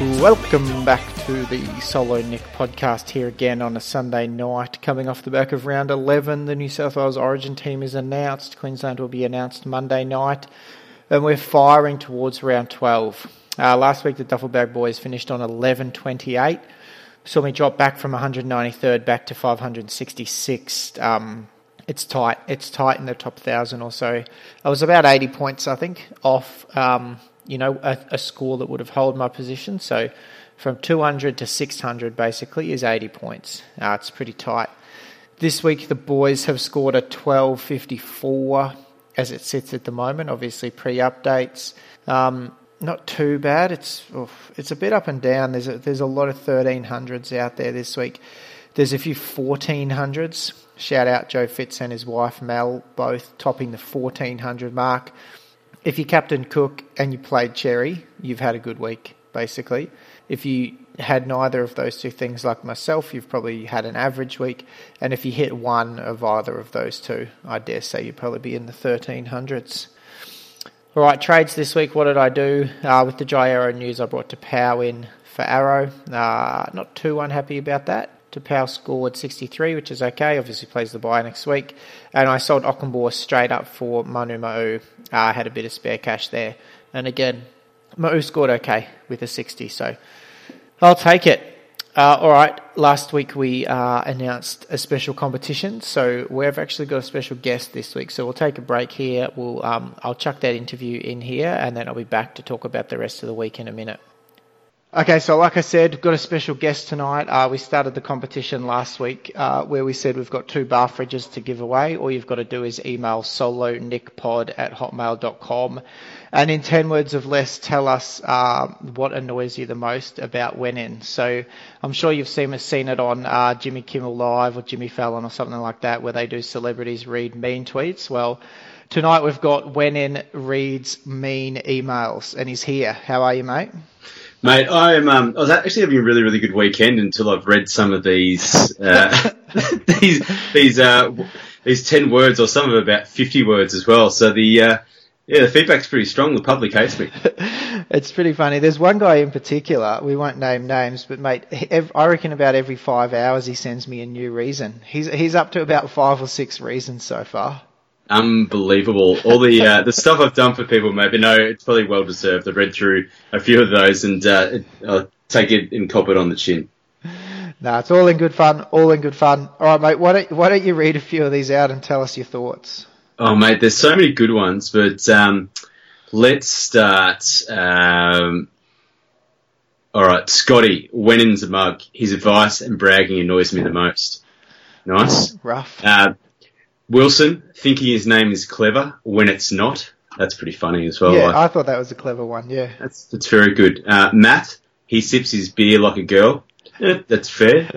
Welcome back to the Solo Nick podcast here again on a Sunday night. Coming off the back of round 11, the New South Wales Origin team is announced. Queensland will be announced Monday night, and we're firing towards round 12. Uh, last week, the Duffelbag boys finished on 11.28. Saw me drop back from 193rd back to 566th. Um, it's tight. It's tight in the top thousand or so. I was about 80 points, I think, off. Um, you know, a, a score that would have held my position. So from 200 to 600 basically is 80 points. Uh, it's pretty tight. This week the boys have scored a 1254 as it sits at the moment. Obviously pre-updates. Um, not too bad. It's oof, it's a bit up and down. There's a, there's a lot of 1300s out there this week. There's a few 1400s. Shout out Joe Fitz and his wife Mel, both topping the 1400 mark. If you captain Cook and you played Cherry, you've had a good week, basically. If you had neither of those two things, like myself, you've probably had an average week. And if you hit one of either of those two, I dare say you'd probably be in the 1300s. All right, trades this week. What did I do? Uh, with the Jai Arrow news, I brought to Pow in for Arrow. Uh, not too unhappy about that. To Pow scored 63, which is okay. Obviously plays the bye next week. And I sold Ockenbaugh straight up for Manu Ma'u. Uh, had a bit of spare cash there. And again, Ma'u scored okay with a 60, so I'll take it. Uh, all right, last week we uh, announced a special competition, so we've actually got a special guest this week. So we'll take a break here. We'll um, I'll chuck that interview in here, and then I'll be back to talk about the rest of the week in a minute. Okay, so like I said, we've got a special guest tonight. Uh, we started the competition last week uh, where we said we've got two bar fridges to give away. All you've got to do is email solonickpod at hotmail.com and in 10 words of less, tell us uh, what annoys you the most about When. So I'm sure you've seen, seen it on uh, Jimmy Kimmel Live or Jimmy Fallon or something like that where they do celebrities read mean tweets. Well, tonight we've got When In reads mean emails and he's here. How are you, mate? Mate, I'm. Um, I was actually having a really, really good weekend until I've read some of these uh, these these uh, these ten words, or some of about fifty words as well. So the uh, yeah, the feedback's pretty strong. The public hates me. It's pretty funny. There's one guy in particular, we won't name names, but mate, ev- I reckon about every five hours he sends me a new reason. He's he's up to about five or six reasons so far. Unbelievable. All the uh, the stuff I've done for people, mate. But no, it's probably well deserved. I've read through a few of those, and uh, I'll take it and cop it on the chin. No, it's all in good fun. All in good fun. All right, mate. Why don't why don't you read a few of these out and tell us your thoughts? Oh, mate, there's so many good ones, but um, let's start. Um, all right, Scotty, when in's a mug, his advice and bragging annoys me the most. Nice. Rough. Uh, Wilson, thinking his name is clever when it's not. That's pretty funny as well. yeah, Like, I thought that was a clever one. Yeah. that's that's very good. Uh, Matt, he sips his beer like a girl. Yeah, that's fair.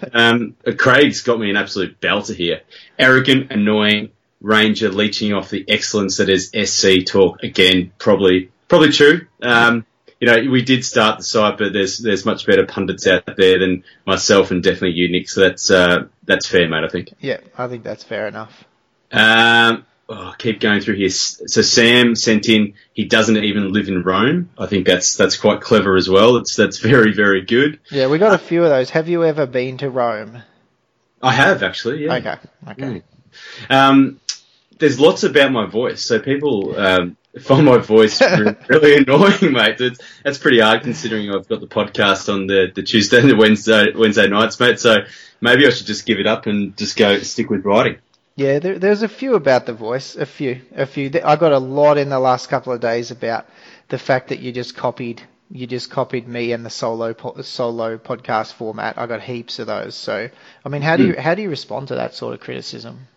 um, Craig's got me an absolute belter here. Arrogant, annoying, Ranger leeching off the excellence that is SC talk. Again, probably probably true. Um, you know, we did start the site, but there's there's much better pundits out there than myself and definitely you, Nick. So that's uh, that's fair, mate. I think. Yeah, I think that's fair enough. Um, oh, keep going through here. So Sam sent in. He doesn't even live in Rome. I think that's that's quite clever as well. It's that's very very good. Yeah, we got a few of those. Have you ever been to Rome? I have actually. Yeah. Okay. Okay. Um, there's lots about my voice, so people um, find my voice really annoying, mate. That's, that's pretty hard considering I've got the podcast on the, the Tuesday and the Wednesday Wednesday nights, mate. So maybe I should just give it up and just go stick with writing. Yeah, there, there's a few about the voice. A few, a few. I got a lot in the last couple of days about the fact that you just copied You just copied me and the solo po- solo podcast format. I got heaps of those. So, I mean, how do you how do you respond to that sort of criticism?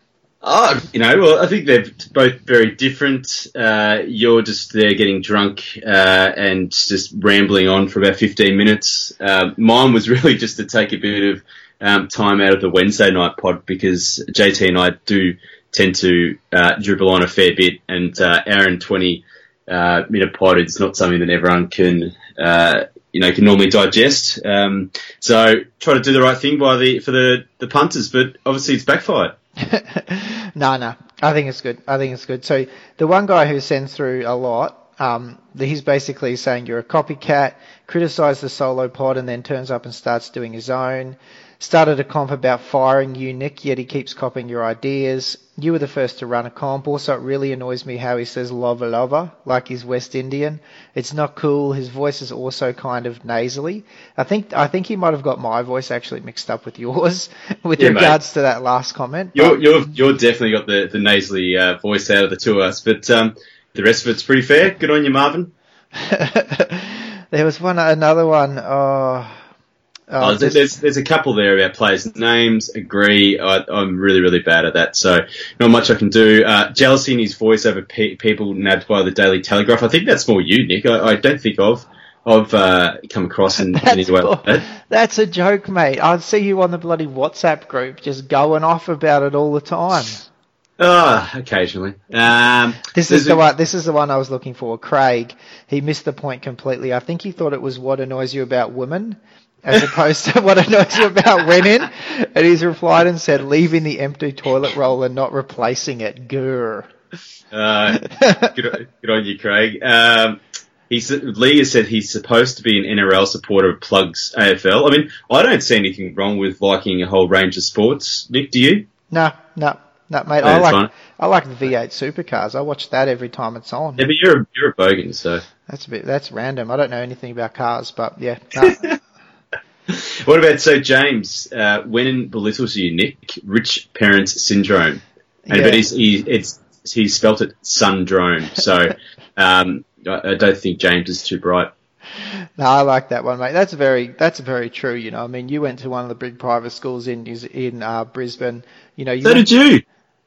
Oh, you know, well, I think they're both very different. Uh, you're just there getting drunk uh, and just rambling on for about 15 minutes. Uh, mine was really just to take a bit of um, time out of the Wednesday night pod because JT and I do tend to uh, dribble on a fair bit, and uh, Aaron 20 uh, minute pod is not something that everyone can. Uh, you know, can normally digest. Um, so try to do the right thing by the for the, the punters, but obviously it's backfired. no, no. I think it's good. I think it's good. So the one guy who sends through a lot, um, he's basically saying you're a copycat, criticize the solo pod, and then turns up and starts doing his own. Started a comp about firing you, Nick, yet he keeps copying your ideas. You were the first to run a comp. Also, it really annoys me how he says lover lover, like he's West Indian. It's not cool. His voice is also kind of nasally. I think I think he might have got my voice actually mixed up with yours with Yeah, mate. regards to that last comment. You're you're you're definitely got the the nasally uh, voice out of the two of us, but um, the rest of it's pretty fair. Good on you, Marvin. there was one another one. Oh, oh, Oh, there's, there's there's a couple there about players' names. Agree, I, I'm really really bad at that, so not much I can do. Uh, jealousy in his voice over pe- people nabbed by the Daily Telegraph. I think that's more you, Nick. I, I don't think I've I've uh, come across in, in any way like that's a joke, mate. I see you on the bloody WhatsApp group just going off about it all the time. Ah, occasionally. Um, This is the a- one. This is the one I was looking for. Craig. He missed the point completely. I think he thought it was what annoys you about women, as opposed to what annoys you about women. And he's replied and said, "Leaving the empty toilet roll and not replacing it." Grr. Uh, good, on- good on you, Craig. Um, he's, Lee has said he's supposed to be an NRL supporter of Plugs AFL. I mean, I don't see anything wrong with liking a whole range of sports. Nick, do you? No, no, no, mate. Yeah, I like fine. I like the V8 supercars. I watch that every time it's on. Yeah, but you're a, you're a bogan, so. That's a bit. That's random. I don't know anything about cars, but yeah. no. What about, so James, uh, when belittles you, Nick, rich parents syndrome. And, Yeah. But he's, he, it's, he spelt it sundrome. So, um, I, I don't think James is too bright. No, I like that one, mate. That's very that's very true. You know, I mean, you went to one of the big private schools in in uh, Brisbane. You know, you So went, did you.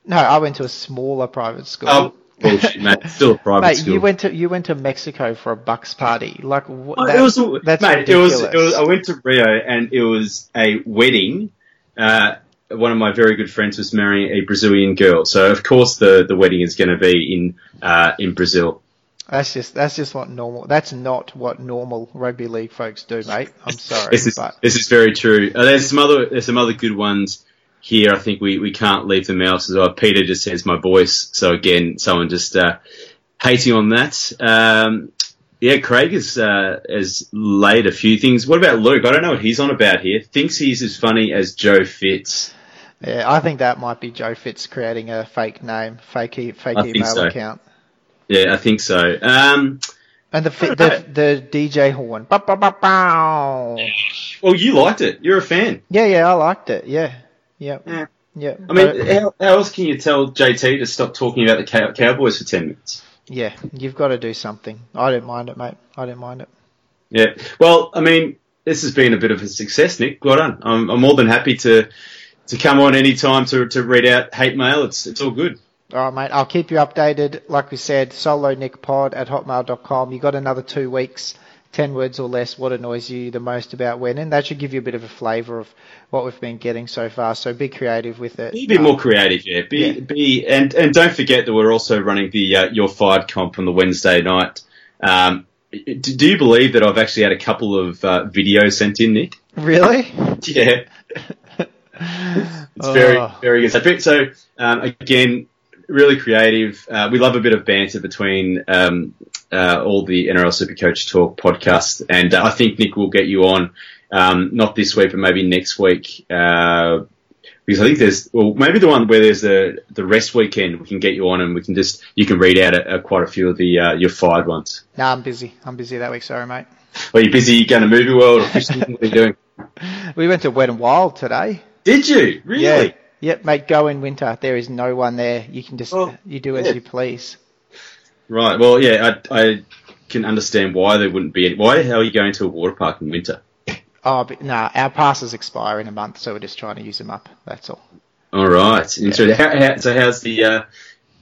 No, I went to a smaller private school. Oh, bullshit, mate. It's Still a private Mate, school. you went to you went to Mexico for a bucks party. Like wh- Oh, that- it was, that's mate, it was, ridiculous. it was, I went to Rio and it was a wedding. Uh, one of my very good friends was marrying a Brazilian girl. So of course the, the wedding is going to be in, uh, in Brazil. That's just that's just what normal. That's not what normal rugby league folks do, mate. I'm sorry, This is, but this is very true. Uh, there's some other, there's some other good ones here. I think we, we can't leave them out. So Peter just says my voice. So again, someone just, uh, hating on that. Um, yeah, Craig has, uh, has laid a few things. What about Luke? I don't know what he's on about here. Thinks he's as funny as Joe Fitz. yeah, I think that might be Joe Fitz creating a fake name, fake e- fake I email so. account. Yeah, I think so. Um, And the fi- I don't the, the DJ horn. Ba, ba, ba, bow. well, you liked it. You're a fan. Yeah, yeah, I liked it. Yeah, yeah, Yeah. yeah. I mean, But- how, how else can you tell JT to stop talking about the cow- Cowboys for 10 minutes? yeah, you've got to do something. I don't mind it, mate. I don't mind it. Yeah. Well, I mean, this has been a bit of a success, Nick. Well done. I'm, I'm more than happy to to come on any time to, to read out hate mail. It's it's all good. All right, mate. I'll keep you updated. Like we said, solo nickpod at hotmail.com. You've got another two weeks. Ten words or less. What annoys you the most about winning? That should give you a bit of a flavour of what we've been getting so far. So be creative with it. Be a bit Um, more creative, yeah. Be yeah. be and and don't forget that we're also running the uh, your fired comp on the Wednesday night. Um, do, you believe that I've actually had a couple of uh, videos sent in, Nick? Really? Yeah. It's very, Oh. very good. So, So, um, again, really creative. Uh, we love a bit of banter between um, uh, all the NRL Supercoach Talk podcast, and uh, I think Nick will get you on, um, not this week, but maybe next week. Uh, because I think there's, well, maybe the one where there's the the rest weekend, we can get you on, and we can just you can read out a, a, quite a few of the uh, your fired ones. No, I'm busy. I'm busy that week. Sorry, mate. Are you busy going to movie world or fishing? what are you doing? We went to Wet and Wild today. Did you really? Yeah. Yep, mate. Go in winter. There is no one there. You can just Oh, you do as yeah. you please. Right. Well, yeah, I, I can understand why there wouldn't be. Any, why the hell are you going to a water park in winter? Oh, but nah, our passes expire in a month, so we're just trying to use them up. That's all. All right. So, how, how, so how's the uh,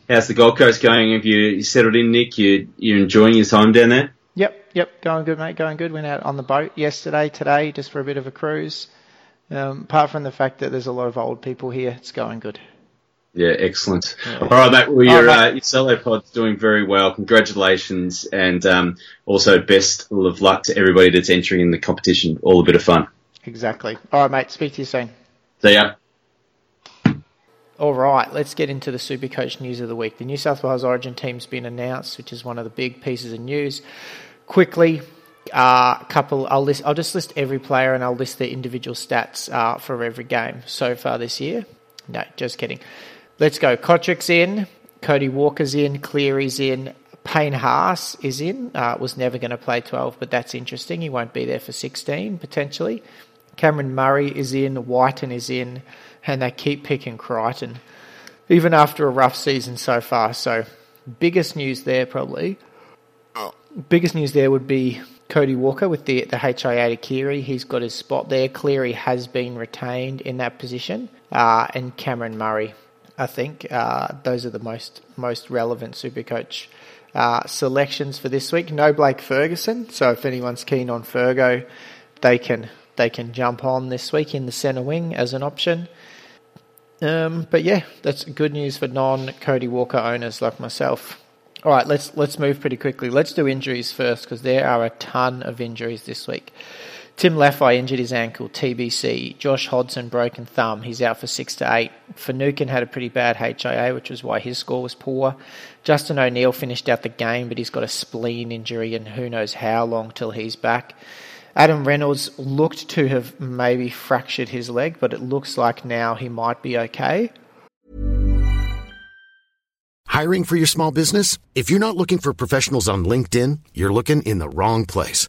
how's the Gold Coast going? Have you, you settled in, Nick? You you enjoying your time down there? Yep, yep, going good, mate. Going good. Went out on the boat yesterday, today, just for a bit of a cruise. Um, apart from the fact that there's a lot of old people here, it's going good. Yeah, excellent. All right, mate. Well, your, right, uh, your solo pod's doing very well. Congratulations, and um, also best of luck to everybody that's entering in the competition. All a bit of fun. Exactly. All right, mate. Speak to you soon. See ya. All right, let's get into the Supercoach news of the week. The New South Wales Origin team's been announced, which is one of the big pieces of news. Quickly, a uh, couple. I'll list. I'll just list every player and I'll list their individual stats uh, for every game so far this year. No, just kidding. Let's go. Kotrick's in. Cody Walker's in. Cleary's in. Payne Haas is in. Uh, was never going to play 12, but that's interesting. He won't be there for 16 potentially. Cameron Murray is in. Wighton is in, and they keep picking Crichton, even after a rough season so far. So, biggest news there probably. Biggest news there would be Cody Walker with the the HIA to Keary. He's got his spot there. Cleary has been retained in that position, uh, and Cameron Murray. I think uh, those are the most most relevant Supercoach uh, selections for this week. No Blake Ferguson, so if anyone's keen on Fergo, they can they can jump on this week in the centre wing as an option. Um, but yeah, that's good news for non Cody Walker owners like myself. All right, let's let's move pretty quickly. Let's do injuries first because there are a ton of injuries this week. Tim Lafai injured his ankle, TBC. Josh Hodgson broken thumb, he's out for six to eight. Finucane had a pretty bad HIA, which was why his score was poor. Justin O'Neill finished out the game, but he's got a spleen injury, and who knows how long till he's back. Adam Reynolds looked to have maybe fractured his leg, but it looks like now he might be okay. Hiring for your small business? If you're not looking for professionals on LinkedIn, you're looking in the wrong place.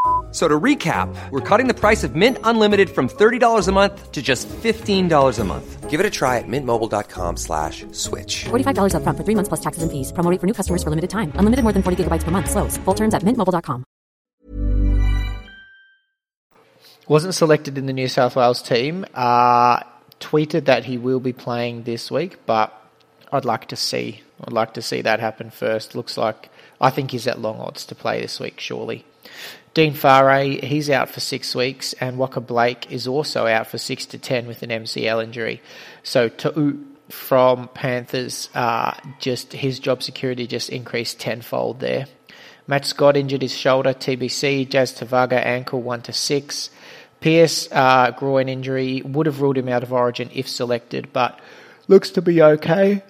F- So to recap, we're cutting the price of Mint Unlimited from $30 a month to just $15 a month. Give it a try at mintmobile.com slash switch. $45 upfront for three months plus taxes and fees. Promo for new customers for limited time. Unlimited more than 40 gigabytes per month. Slows. Full terms at mintmobile.com. Wasn't selected in the New South Wales team. Uh, tweeted that he will be playing this week, but I'd like to see. I'd like to see that happen first. Looks like I think he's at long odds to play this week, surely. Dean Whare, he's out for six weeks, and Waqa Blake is also out for six to ten with an MCL injury. So Ta'u from Panthers, uh, just his job security just increased tenfold there. Matt Scott injured his shoulder, TBC. Jazz Tevaga ankle one to six. Pearce uh, groin injury would have ruled him out of Origin if selected, but looks to be okay,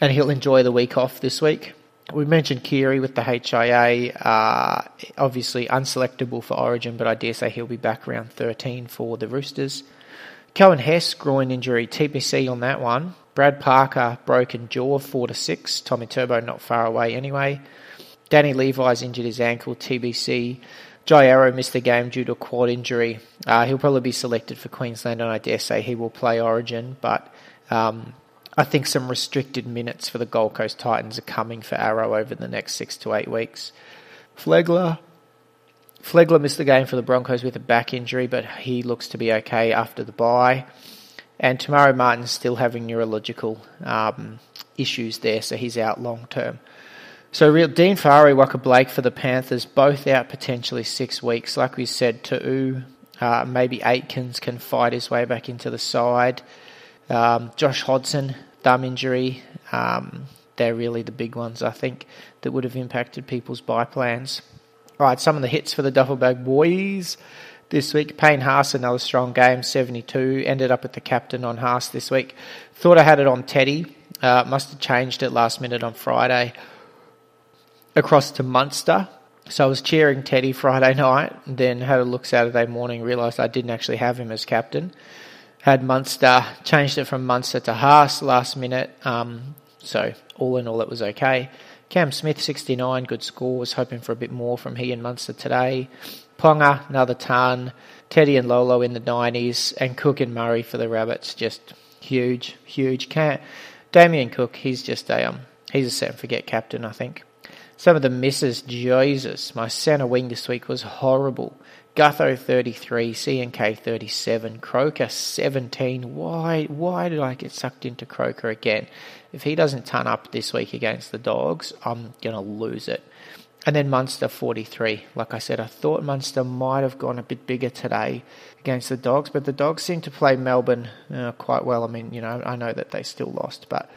and he'll enjoy the week off this week. We mentioned Keary with the HIA, uh, obviously unselectable for Origin, but I dare say he'll be back around 13 for the Roosters. Coen Hess groin injury, TPC on that one. Brad Parker broken jaw, four to six. Tommy Turbo not far away anyway. Danny Levi's injured his ankle, TBC. Jai Arrow missed the game due to a quad injury. Uh, he'll probably be selected for Queensland, and I dare say he will play Origin, but um, I think some restricted minutes for the Gold Coast Titans are coming for Arrow over the next six to eight weeks. Flegler. Flegler missed the game for the Broncos with a back injury, but he looks to be okay after the bye. And Tamaro Martin's still having neurological um, issues there, so he's out long term. So real Dean Whare, Waqa Blake for the Panthers, both out potentially six weeks. Like we said, Ta'u, uh, maybe Aekins can fight his way back into the side. Um, Josh Hodgson, thumb injury. Um, they're really the big ones, I think, that would have impacted people's buy plans. All right, some of the hits for the Duffelbag boys. this week. Payne Haas, another strong game, 72. Ended up with the captain on Haas this week. Thought I had it on Teddy. Uh, must have changed it last minute on Friday across to Munster. So I was cheering Teddy Friday night, then had a look Saturday morning, realised I didn't actually have him as captain. Had Munster, changed it from Munster to Haas last minute. Um, so all in all, it was okay. Cam Smith, 69, good score. Was hoping for a bit more from he and Munster today. Ponga, another ton. Teddy and Lolo in the 90s. And Cook and Murray for the Rabbits, just huge, huge. Can't, Damien Cook, he's just a um, he's a set and forget captain, I think. Some of the misses, Jesus, my centre wing this week was horrible. Gutho 33, CNK 37, Croker 17. Why why did I get sucked into Croker again? If he doesn't turn up this week against the Dogs, I'm going to lose it. And then Munster 43. Like I said, I thought Munster might have gone a bit bigger today against the Dogs, but the Dogs seem to play Melbourne uh, quite well. I mean, you know, I know that they still lost, but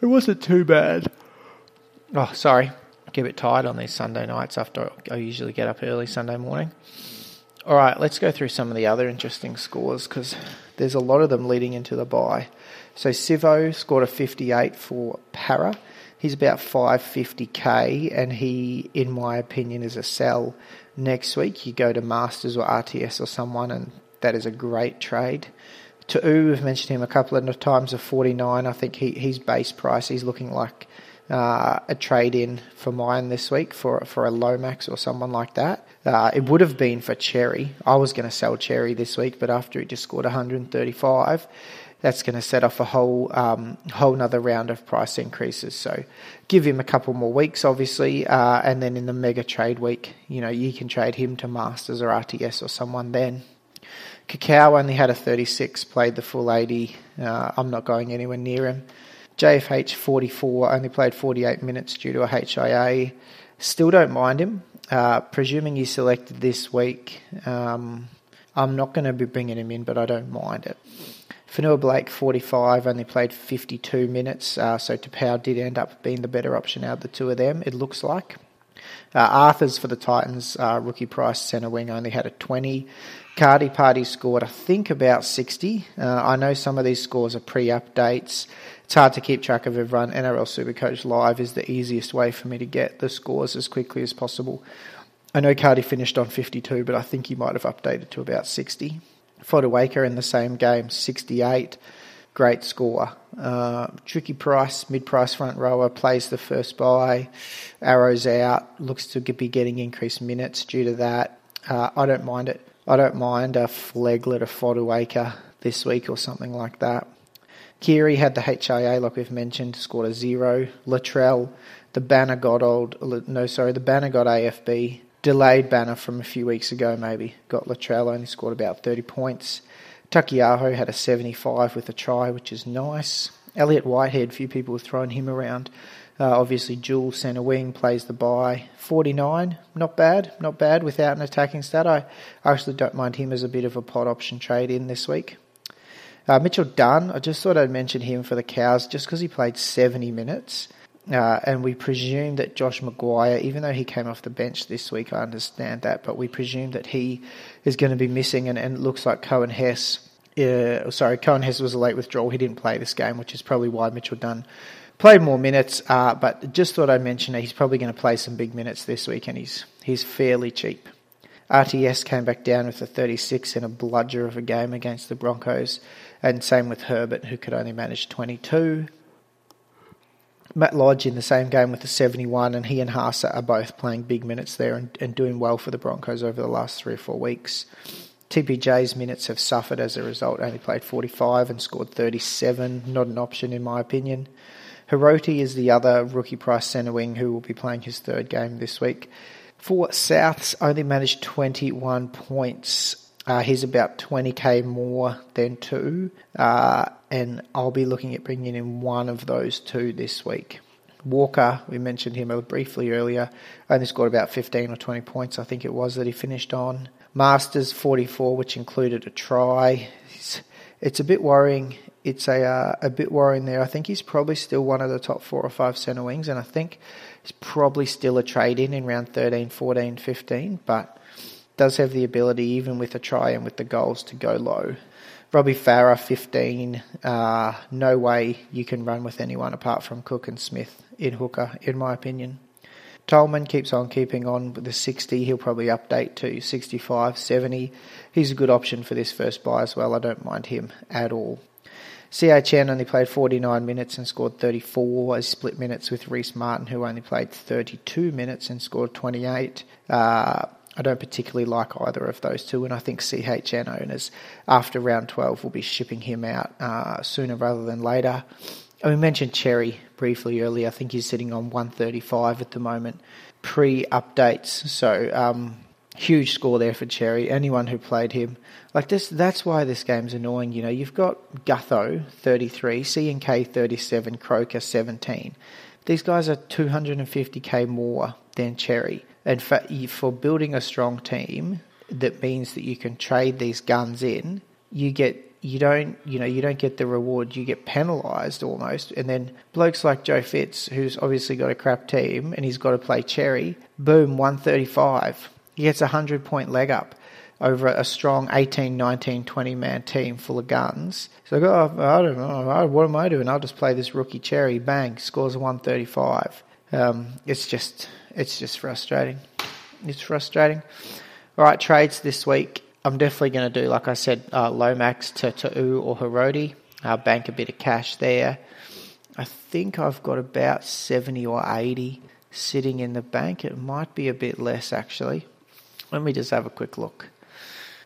it wasn't too bad. Oh, sorry. Get a bit tired on these Sunday nights after I usually get up early Sunday morning. All right, let's go through some of the other interesting scores because there's a lot of them leading into the bye. So Sivo scored a 58 for Para. He's about 550k, and he, in my opinion, is a sell. Next week, you go to Masters or RTS or someone, and that is a great trade. To we've mentioned him a couple of times of 49. I think he, his base price, he's looking like uh, a trade in for mine this week for for a Lomax or someone like that. Uh, it would have been for Cherry. I was going to sell Cherry this week, but after he just scored 135, that's going to set off a whole um, whole another round of price increases. So give him a couple more weeks, obviously, uh, and then in the mega trade week, you know, you can trade him to Masters or RTS or someone then. Cacao only had a 36, played the full 80. Uh, I'm not going anywhere near him. JFH 44 only played 48 minutes due to a HIA. Still don't mind him. Uh, presuming he's selected this week, um, I'm not going to be bringing him in, but I don't mind it. Fanua Blake 45 only played 52 minutes, uh, so Tapau did end up being the better option out of the two of them. It looks like. Uh, Arthur's for the Titans, uh, rookie price centre wing only had a 20. Cardi Party scored, I think, about 60. Uh, I know some of these scores are pre updates. It's hard to keep track of everyone. NRL Supercoach Live is the easiest way for me to get the scores as quickly as possible. I know Cardi finished on 52, but I think he might have updated to about 60. Fotuaika in the same game, 68. Great score. Uh, tricky price, mid price front rower, plays the first buy, Arrows out, looks to be getting increased minutes due to that. Uh, I don't mind it. I don't mind a Flegler to Fotuaika this week or something like that. Keary had the HIA, like we've mentioned, scored a zero. Latrell, the banner got old. No, sorry, the banner got AFB. Delayed banner from a few weeks ago, maybe. Got Latrell, only scored about 30 points. Taukeiaho had a 75 with a try, which is nice. Elliot Whitehead, few people were throwing him around. Uh, obviously, Jewel centre wing plays the bye. 49, not bad, not bad without an attacking stat. I actually don't mind him as a bit of a pot option trade in this week. Uh, Mitchell Dunn, I just thought I'd mention him for the Cows just because he played 70 minutes. Uh, and we presume that Josh McGuire, even though he came off the bench this week, I understand that, but we presume that he is going to be missing, and, it looks like Coen Hess. Uh, sorry, Coen Hess was a late withdrawal. He didn't play this game, which is probably why Mitchell Dunn played more minutes. Uh, but just thought I'd mention that he's probably going to play some big minutes this week, and he's he's fairly cheap. RTS came back down with a 36 in a bludger of a game against the Broncos, and same with Herbert, who could only manage 22. Matt Lodge in the same game with a 71, and he and Haasa are both playing big minutes there and, and doing well for the Broncos over the last three or four weeks. TPJ's minutes have suffered as a result, only played 45 and scored 37. Not an option, in my opinion. Hiroti is the other rookie price centre wing who will be playing his third game this week. For Souths, only managed 21 points. Uh, he's about 20k more than two, uh, and I'll be looking at bringing in one of those two this week. Walker, we mentioned him briefly earlier, only scored about 15 or 20 points, I think it was, that he finished on. Masters 44, which included a try. It's, it's a bit worrying. It's a uh, a bit worrying there. I think he's probably still one of the top four or five centre wings, and I think he's probably still a trade in in round 13, 14, 15. But does have the ability, even with a try and with the goals, to go low. Robbie Farah, 15. Uh, no way you can run with anyone apart from Cook and Smith in hooker, in my opinion. Tolman keeps on keeping on with the 60. He'll probably update to 65, 70. He's a good option for this first buy as well. I don't mind him at all. CHN only played 49 minutes and scored 34 as split minutes with Reese Martin, who only played 32 minutes and scored 28. Uh, I don't particularly like either of those two, and I think CHN owners after round 12 will be shipping him out uh, sooner rather than later. And we mentioned Cherry briefly earlier. I think he's sitting on 135 at the moment, pre updates. So um, huge score there for Cherry. Anyone who played him, like this, that's why this game's annoying. You know, you've got Gutho 33, CNK 37, Croker 17. These guys are 250k more than Cherry. And for, for building a strong team, that means that you can trade these guns in. You get you don't you know you don't get the reward. You get penalised almost. And then blokes like Joe Fitz, who's obviously got a crap team and he's got to play Cherry. Boom, one thirty five. He gets a hundred point leg up over a strong 18, 19, 20 man team full of guns. So I go, oh, I don't know, what am I doing? I'll just play this rookie Cherry. Bang, scores a 135. Um, it's just it's just frustrating. It's frustrating. All right, trades this week. I'm definitely going to do, like I said, uh, Lomax to Ta'u or Hiroti. Uh, bank a bit of cash there. I think I've got about 70 or 80 sitting in the bank. It might be a bit less actually. Let me just have a quick look.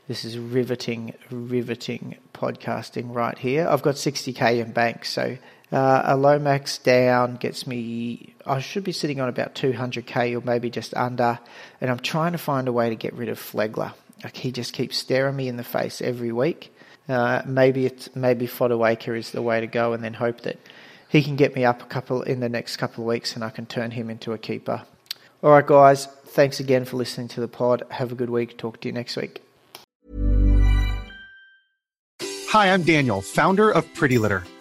This is riveting, riveting podcasting right here. I've got 60k in bank, so uh, a Lomax down gets me, I should be sitting on about 200k or maybe just under, and I'm trying to find a way to get rid of Flegler. Like he just keeps staring me in the face every week. Uh, maybe it's maybe Fotuaika is the way to go, and then hope that he can get me up a couple in the next couple of weeks, and I can turn him into a keeper. All right, guys. Thanks again for listening to the pod. Have a good week. Talk to you next week. Hi, I'm Daniel, founder of Pretty Litter.